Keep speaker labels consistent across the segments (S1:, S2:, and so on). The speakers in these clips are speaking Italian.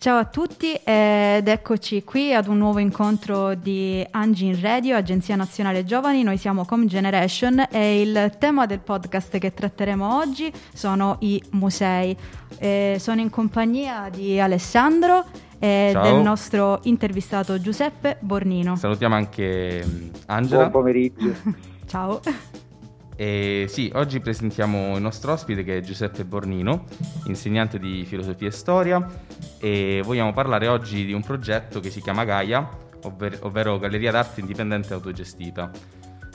S1: Ciao a tutti ed eccoci qui ad un nuovo incontro di Angi in Radio, Agenzia Nazionale Giovani. Noi siamo Com Generation e il tema del podcast che tratteremo oggi sono i musei. Eh, sono in compagnia di Alessandro e
S2: Ciao.
S1: del nostro intervistato Giuseppe Bornino.
S2: Salutiamo anche mm, Angela.
S3: Buon pomeriggio.
S1: Ciao.
S2: E sì, oggi presentiamo il nostro ospite che è Giuseppe Bornino, insegnante di filosofia e storia e vogliamo parlare oggi di un progetto che si chiama Gaia, ovver- ovvero Galleria d'arte indipendente autogestita.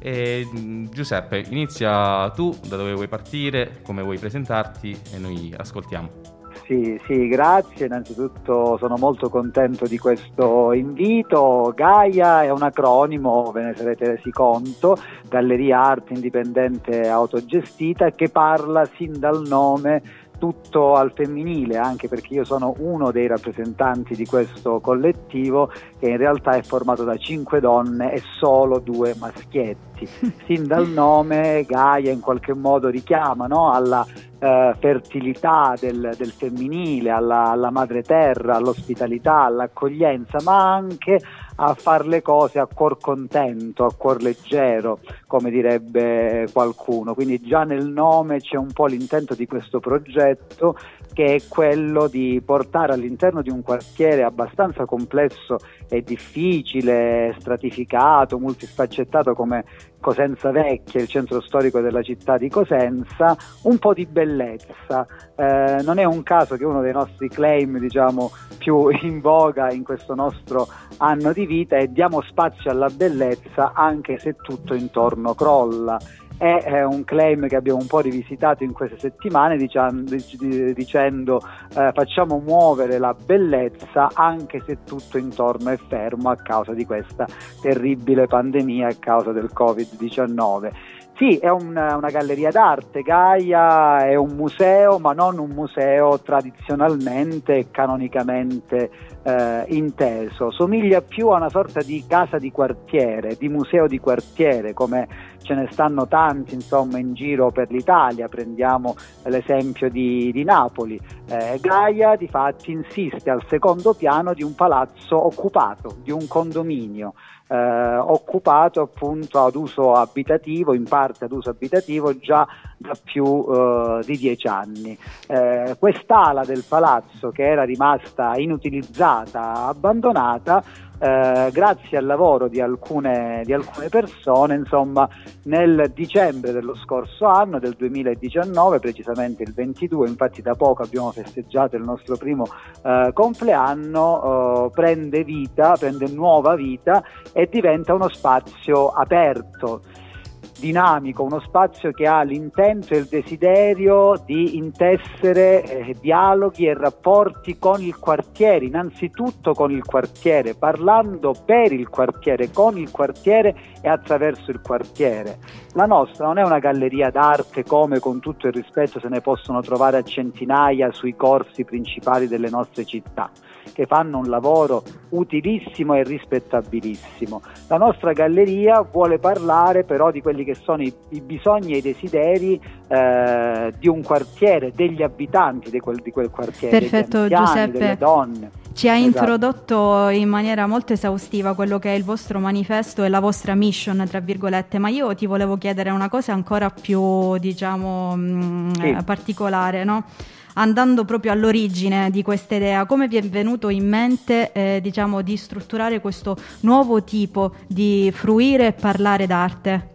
S2: E, Giuseppe, inizia tu, da dove vuoi partire, come vuoi presentarti e noi ascoltiamo.
S3: Sì, sì, grazie. Innanzitutto sono molto contento di questo invito. Gaia è un acronimo, ve ne sarete resi conto, Galleria Arte Indipendente Autogestita, che parla sin dal nome tutto al femminile, anche perché io sono uno dei rappresentanti di questo collettivo che in realtà è formato da cinque donne e solo due maschietti. Sin dal nome Gaia in qualche modo richiama no, alla eh, fertilità del, del femminile, alla, alla madre terra, all'ospitalità, all'accoglienza, ma anche a fare le cose a cuor contento, a cuor leggero, come direbbe qualcuno. Quindi già nel nome c'è un po' l'intento di questo progetto che è quello di portare all'interno di un quartiere abbastanza complesso e difficile, stratificato, multisfaccettato come Cosenza Vecchia, il centro storico della città di Cosenza, un po' di bellezza. Eh, non è un caso che uno dei nostri claim, diciamo, più in voga in questo nostro anno di vita è diamo spazio alla bellezza anche se tutto intorno crolla. È, un claim che abbiamo un po' rivisitato in queste settimane diciamo, dicendo eh, facciamo muovere la bellezza anche se tutto intorno è fermo a causa di questa terribile pandemia a causa del Covid-19. Sì, è una, una, galleria d'arte, Gaia è un museo, ma non un museo tradizionalmente e canonicamente eh, inteso. Somiglia più a una sorta di casa di quartiere, di museo di quartiere, come ce ne stanno tanti insomma, in giro per l'Italia. Prendiamo l'esempio di, di Napoli. Eh, Gaia di fatti insiste al secondo piano di un palazzo occupato, di un condominio. Eh, occupato appunto ad uso abitativo, in parte ad uso abitativo già da più eh, di dieci anni. Eh, quest'ala del palazzo che era rimasta inutilizzata, abbandonata, eh, grazie al lavoro di alcune, di alcune, persone, insomma, nel dicembre dello scorso anno, del 2019, precisamente il 22, infatti da poco abbiamo festeggiato il nostro primo eh, compleanno, eh, prende vita, prende nuova vita e diventa uno spazio aperto dinamico, uno spazio che ha l'intento e il desiderio di intessere eh, dialoghi e rapporti con il quartiere, innanzitutto con il quartiere, parlando per il quartiere, con il quartiere e attraverso il quartiere. La nostra non è una galleria d'arte come con tutto il rispetto se ne possono trovare a centinaia sui corsi principali delle nostre città che fanno un lavoro utilissimo e rispettabilissimo. La nostra galleria vuole parlare però di quelli che sono i, i bisogni e i desideri eh, di un quartiere, degli abitanti di quel, di quel quartiere,
S1: Perfetto,
S3: degli anziani,
S1: Giuseppe.
S3: delle donne.
S1: Ci ha
S3: Esatto.
S1: introdotto in maniera molto esaustiva quello che è il vostro manifesto e la vostra mission, tra virgolette, ma io ti volevo chiedere una cosa ancora più, diciamo, mh,
S3: Sì.
S1: particolare, no? Andando proprio all'origine di questa idea, come vi è venuto in mente, eh, diciamo, di strutturare questo nuovo tipo di fruire e parlare d'arte?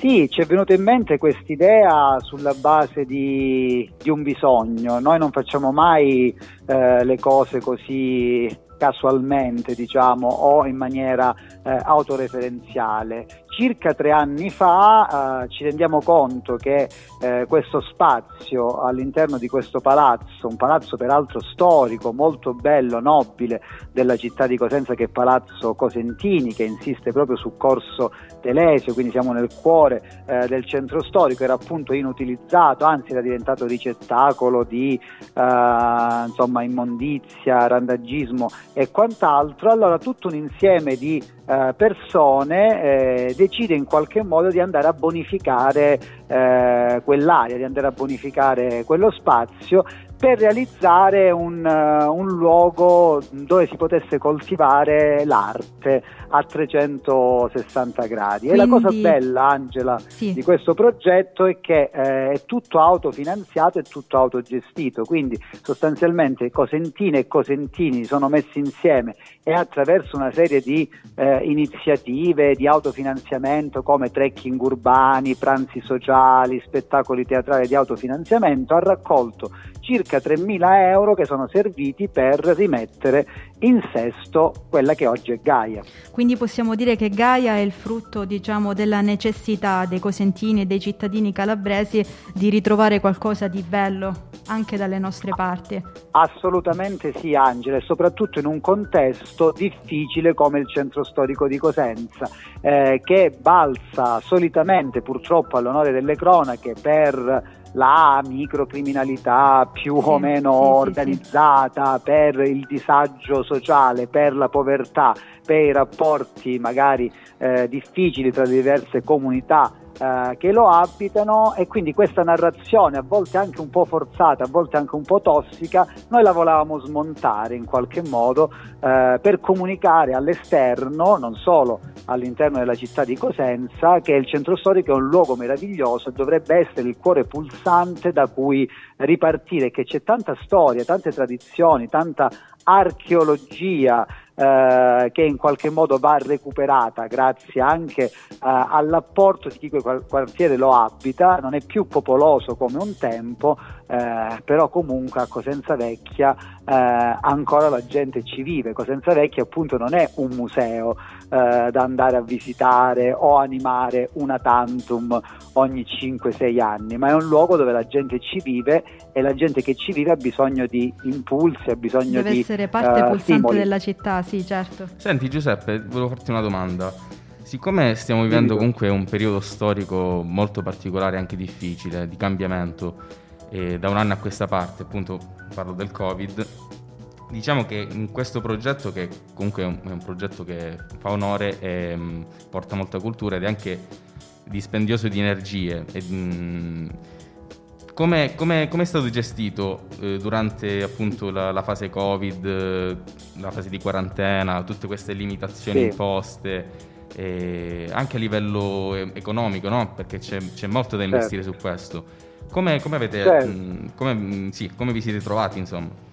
S3: Sì, ci è venuta in mente quest'idea sulla base di, di un bisogno. Noi non facciamo mai eh, le cose così casualmente, diciamo, o in maniera eh, autoreferenziale. Circa tre anni fa eh, ci rendiamo conto che eh, questo spazio all'interno di questo palazzo, un palazzo peraltro storico, molto bello, nobile della città di Cosenza, che è Palazzo Cosentini, che insiste proprio su Corso Telesio, quindi siamo nel cuore eh, del centro storico, era appunto inutilizzato, anzi era diventato ricettacolo di eh, insomma, immondizia, randagismo e quant'altro. Allora tutto un insieme di eh, persone eh, decide in qualche modo di andare a bonificare eh, quell'area, di andare a bonificare quello spazio per realizzare un, uh, un, luogo dove si potesse coltivare l'arte a 360 gradi. Quindi... E la cosa bella, Angela, sì. di questo progetto è che eh, è tutto autofinanziato e tutto autogestito, quindi sostanzialmente Cosentine e Cosentini sono messi insieme e attraverso una serie di eh, iniziative di autofinanziamento come trekking urbani, pranzi sociali, spettacoli teatrali di autofinanziamento, ha raccolto circa 3.000 euro che sono serviti per rimettere in sesto quella che oggi è Gaia.
S1: Quindi possiamo dire che Gaia è il frutto diciamo, della necessità dei cosentini e dei cittadini calabresi di ritrovare qualcosa di bello anche dalle nostre parti.
S3: Assolutamente sì Angela e soprattutto in un contesto difficile come il centro storico di Cosenza eh, che balza solitamente purtroppo all'onore delle cronache per la microcriminalità più sì, o meno sì, organizzata, sì, per il disagio sociale, per la povertà, per i rapporti magari eh, difficili tra le diverse comunità eh, che lo abitano e quindi questa narrazione a volte anche un po' forzata, a volte anche un po' tossica, noi la volevamo smontare in qualche modo eh, per comunicare all'esterno, non solo all'interno della città di Cosenza, che il centro storico è un luogo meraviglioso e dovrebbe essere il cuore pulsante da cui ripartire, che c'è tanta storia, tante tradizioni, tanta archeologia eh, che in qualche modo va recuperata grazie anche eh, all'apporto di chi quel quartiere lo abita, non è più popoloso come un tempo, eh, però comunque a Cosenza Vecchia eh, ancora la gente ci vive. Cosenza Vecchia appunto non è un museo eh, da andare a visitare o animare una tantum ogni 5-6 anni, ma è un luogo dove la gente ci vive e la gente che ci vive ha bisogno di impulsi, ha bisogno
S1: Deve
S3: di...
S1: Deve essere parte pulsante stimoli. della città, sì, certo.
S2: Senti Giuseppe, volevo farti una domanda. Siccome stiamo vivendo comunque un periodo storico molto particolare, anche difficile, di cambiamento, e da un anno a questa parte, appunto parlo del Covid, diciamo che in questo progetto, che comunque è un, è un progetto che fa onore e mh, mm, porta molta cultura ed è anche dispendioso di energie, e, mh, mm, come, come, come, è stato gestito eh, durante appunto la, la, fase Covid, eh, la fase di quarantena, tutte queste limitazioni sì. imposte, eh, anche a livello economico, no? perché c'è, c'è, molto da investire certo. su questo. Come, come avete, certo. mh, mm, sì, come vi siete trovati insomma?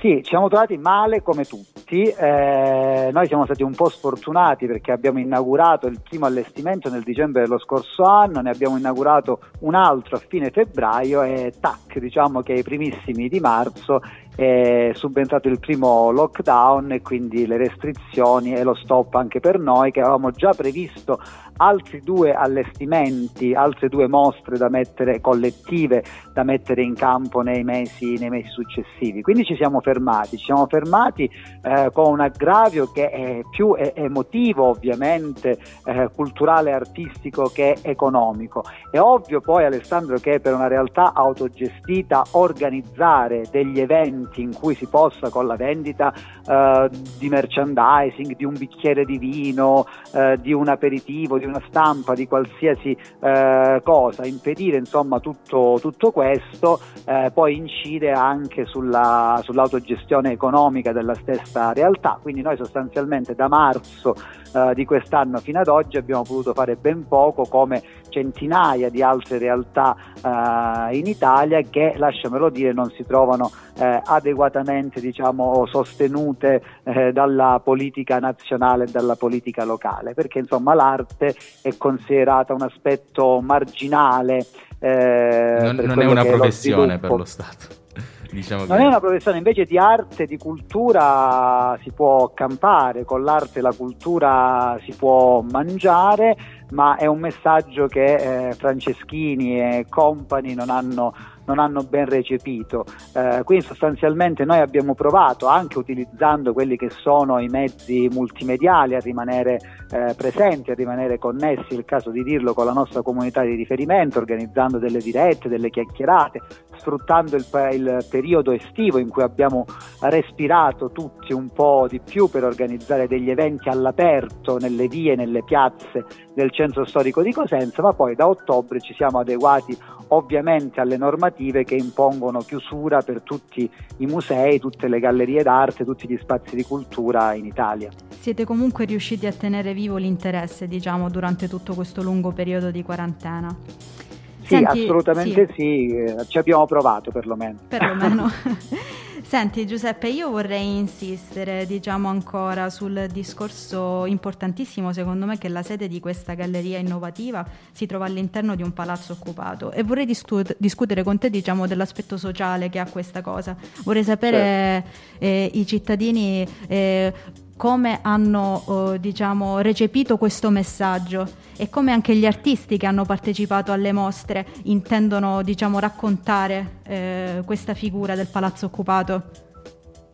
S3: Sì, ci siamo trovati male come tutti, eh, noi siamo stati un po' sfortunati perché abbiamo inaugurato il primo allestimento nel dicembre dello scorso anno, ne abbiamo inaugurato un altro a fine febbraio e tac, diciamo che ai primissimi di marzo è subentrato il primo lockdown e quindi le restrizioni e lo stop anche per noi che avevamo già previsto altri due allestimenti, altre due mostre da mettere collettive da mettere in campo nei mesi, nei mesi successivi. Quindi ci siamo fermati, ci siamo fermati eh, con un aggravio che è più emotivo ovviamente, eh, culturale, artistico che economico. È ovvio poi Alessandro che per una realtà autogestita organizzare degli eventi in cui si possa con la vendita eh, di merchandising, di un bicchiere di vino, eh, di un aperitivo, di una stampa, di qualsiasi eh, cosa, impedire insomma tutto, tutto questo, eh, poi incide anche sulla, sull'autogestione economica della stessa realtà. Quindi noi sostanzialmente da marzo eh, di quest'anno fino ad oggi abbiamo potuto fare ben poco come centinaia di altre realtà eh, in Italia che, lasciamelo dire, non si trovano eh, adeguatamente diciamo, sostenute eh, dalla politica nazionale e dalla politica locale, perché insomma l'arte è considerata un aspetto marginale.
S2: Eh, non, non è una professione per lo Stato.
S3: Diciamo non che... è una professione invece di arte e di cultura si può campare, con l'arte e la cultura si può mangiare, ma è un messaggio che eh, Franceschini e compagni non hanno non hanno ben recepito. Eh, quindi sostanzialmente noi abbiamo provato, anche utilizzando quelli che sono i mezzi multimediali, a rimanere eh, presenti, a rimanere connessi, il caso di dirlo, con la nostra comunità di riferimento, organizzando delle dirette, delle chiacchierate, sfruttando il, il periodo estivo in cui abbiamo respirato tutti un po' di più per organizzare degli eventi all'aperto nelle vie, nelle piazze del centro storico di Cosenza, ma poi da ottobre ci siamo adeguati ovviamente alle normative che impongono chiusura per tutti i musei, tutte le gallerie d'arte, tutti gli spazi di cultura in Italia.
S1: Siete comunque riusciti a tenere vivo l'interesse, diciamo, durante tutto questo lungo periodo di quarantena?
S3: Sì, Senti, assolutamente sì. sì, eh, ci abbiamo provato perlomeno.
S1: Perlomeno. Senti Giuseppe, io vorrei insistere, diciamo ancora, sul discorso importantissimo secondo me che la sede di questa galleria innovativa si trova all'interno di un palazzo occupato e vorrei discut- discutere con te, diciamo, dell'aspetto sociale che ha questa cosa. Vorrei sapere certo. eh, i cittadini eh, come hanno eh, diciamo, recepito questo messaggio e come anche gli artisti che hanno partecipato alle mostre intendono diciamo, raccontare eh, questa figura del palazzo occupato.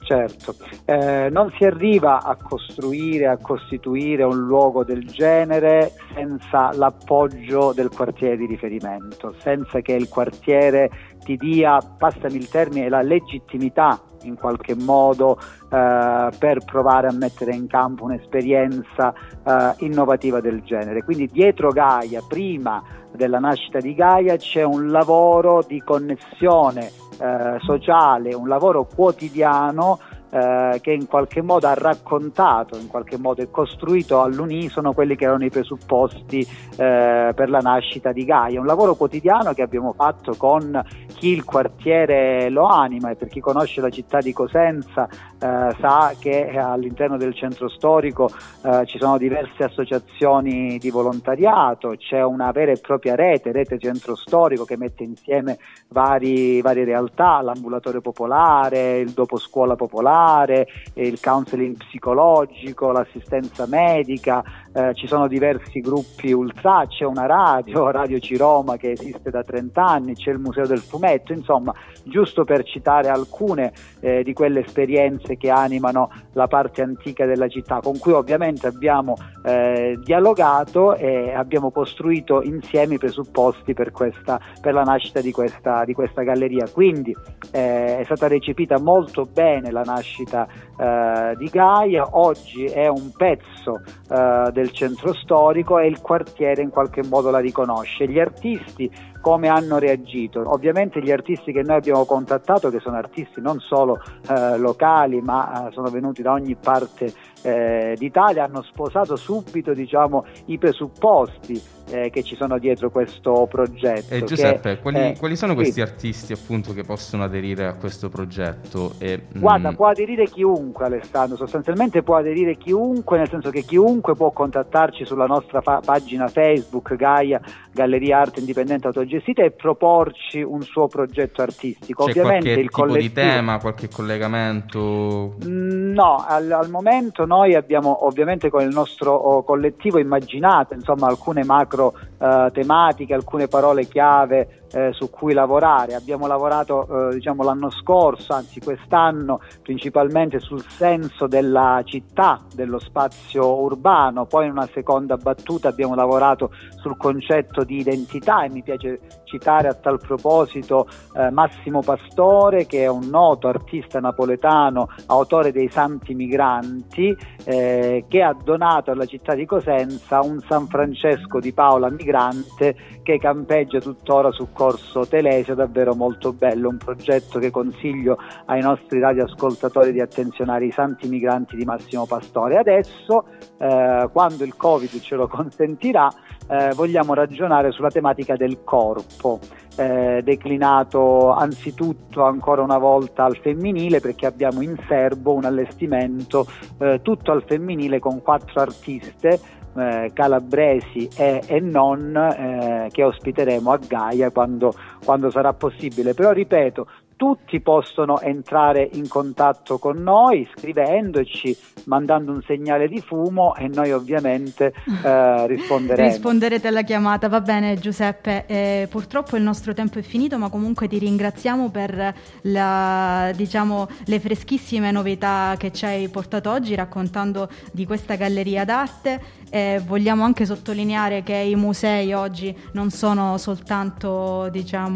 S3: Certo, eh, non si arriva a costruire, a costituire un luogo del genere senza l'appoggio del quartiere di riferimento, senza che il quartiere ti dia, passami il termine, la legittimità in qualche modo eh, per provare a mettere in campo un'esperienza eh, innovativa del genere. Quindi dietro Gaia, prima della nascita di Gaia, c'è un lavoro di connessione eh, sociale, un lavoro quotidiano eh, che in qualche modo ha raccontato, in qualche modo e costruito all'unisono quelli che erano i presupposti eh, per la nascita di Gaia. Un lavoro quotidiano che abbiamo fatto con chi il quartiere lo anima e per chi conosce la città di Cosenza sa che all'interno del centro storico eh, ci sono diverse associazioni di volontariato, c'è una vera e propria rete, rete centro storico che mette insieme vari, varie realtà, l'ambulatorio popolare, il dopo scuola popolare, il counseling psicologico, l'assistenza medica, eh, ci sono diversi gruppi ultra, c'è una radio, Radio Ciroma che esiste da 30 anni, c'è il Museo del Fumetto, insomma, giusto per citare alcune eh, di quelle esperienze che animano la parte antica della città, con cui ovviamente abbiamo eh, dialogato e abbiamo costruito insieme i presupposti per, questa, per la nascita di questa, di questa galleria. Quindi eh, è stata recepita molto bene la nascita eh, di Gaia, oggi è un pezzo eh, del centro storico e il quartiere in qualche modo la riconosce. Gli artisti come hanno reagito? Ovviamente gli artisti che noi abbiamo contattato, che sono artisti non solo eh, locali ma eh, sono venuti da ogni parte eh, d'Italia, hanno sposato subito diciamo, i presupposti eh, che ci sono dietro questo progetto.
S2: E Giuseppe, che, quali, eh, quali, sono questi sì. artisti appunto che possono aderire a questo progetto?
S3: E, Guarda, mh... può aderire chiunque Alessandro, sostanzialmente può aderire chiunque, nel senso che chiunque può contattarci sulla nostra fa- pagina Facebook Gaia Galleria Arte Indipendente Autogestita e proporci un suo progetto artistico.
S2: C'è Ovviamente qualche il tipo collettivo... di tema, qualche collegamento?
S3: Mm, no, al, al, momento noi abbiamo ovviamente con il nostro oh, collettivo immaginato insomma alcune macro eh, tematiche, alcune parole chiave eh, su cui lavorare. Abbiamo lavorato eh, diciamo, l'anno scorso, anzi quest'anno, principalmente sul senso della città, dello spazio urbano, poi in una seconda battuta abbiamo lavorato sul concetto di identità e mi piace citare a tal proposito eh, Massimo Pastore che è un noto artista napoletano, autore dei Santi Migranti, eh, che ha donato alla città di Cosenza un San Francesco di Paola migrante che campeggia tuttora su Corso Telesio, davvero molto bello, un progetto che consiglio ai nostri radioascoltatori di attenzionare i santi migranti di Massimo Pastore. Adesso, eh, quando il Covid ce lo consentirà, eh, vogliamo ragionare sulla tematica del corpo, eh, declinato anzitutto ancora una volta al femminile perché abbiamo in serbo un allestimento eh, tutto al femminile con quattro artiste eh, calabresi e, e non eh, che ospiteremo a Gaia quando, quando, sarà possibile. Però ripeto, tutti possono entrare in contatto con noi scrivendoci, mandando un segnale di fumo e noi ovviamente eh, risponderemo.
S1: Risponderete alla chiamata, va bene Giuseppe, eh, purtroppo il nostro tempo è finito ma comunque ti ringraziamo per la, diciamo, le freschissime novità che ci hai portato oggi raccontando di questa galleria d'arte. Eh, vogliamo anche sottolineare che i musei oggi non sono soltanto diciamo,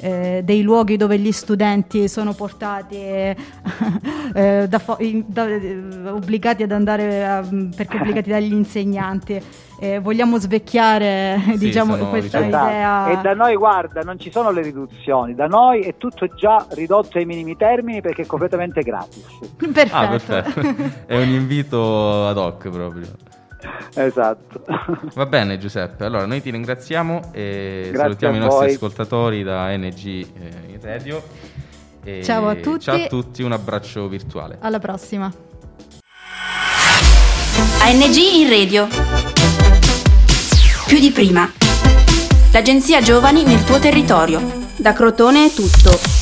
S1: eh, dei luoghi dove gli studenti sono portati eh, da fo- da, obbligati ad andare a, perché obbligati dagli insegnanti. Eh, vogliamo svecchiare sì, diciamo, questa diciamo... idea.
S3: E da noi, guarda, non ci sono le riduzioni, da noi è tutto già ridotto ai minimi termini perché è completamente gratis.
S1: Perfetto. Ah,
S2: perfetto. è un invito ad hoc proprio.
S3: Esatto.
S2: Va bene Giuseppe, allora noi ti ringraziamo e Grazie salutiamo i nostri ascoltatori da NG eh, in radio.
S1: E ciao a tutti.
S2: Ciao a tutti, un abbraccio virtuale.
S1: Alla prossima.
S4: ANG in radio. Più di prima. L'agenzia Giovani nel tuo territorio. Da Crotone è tutto.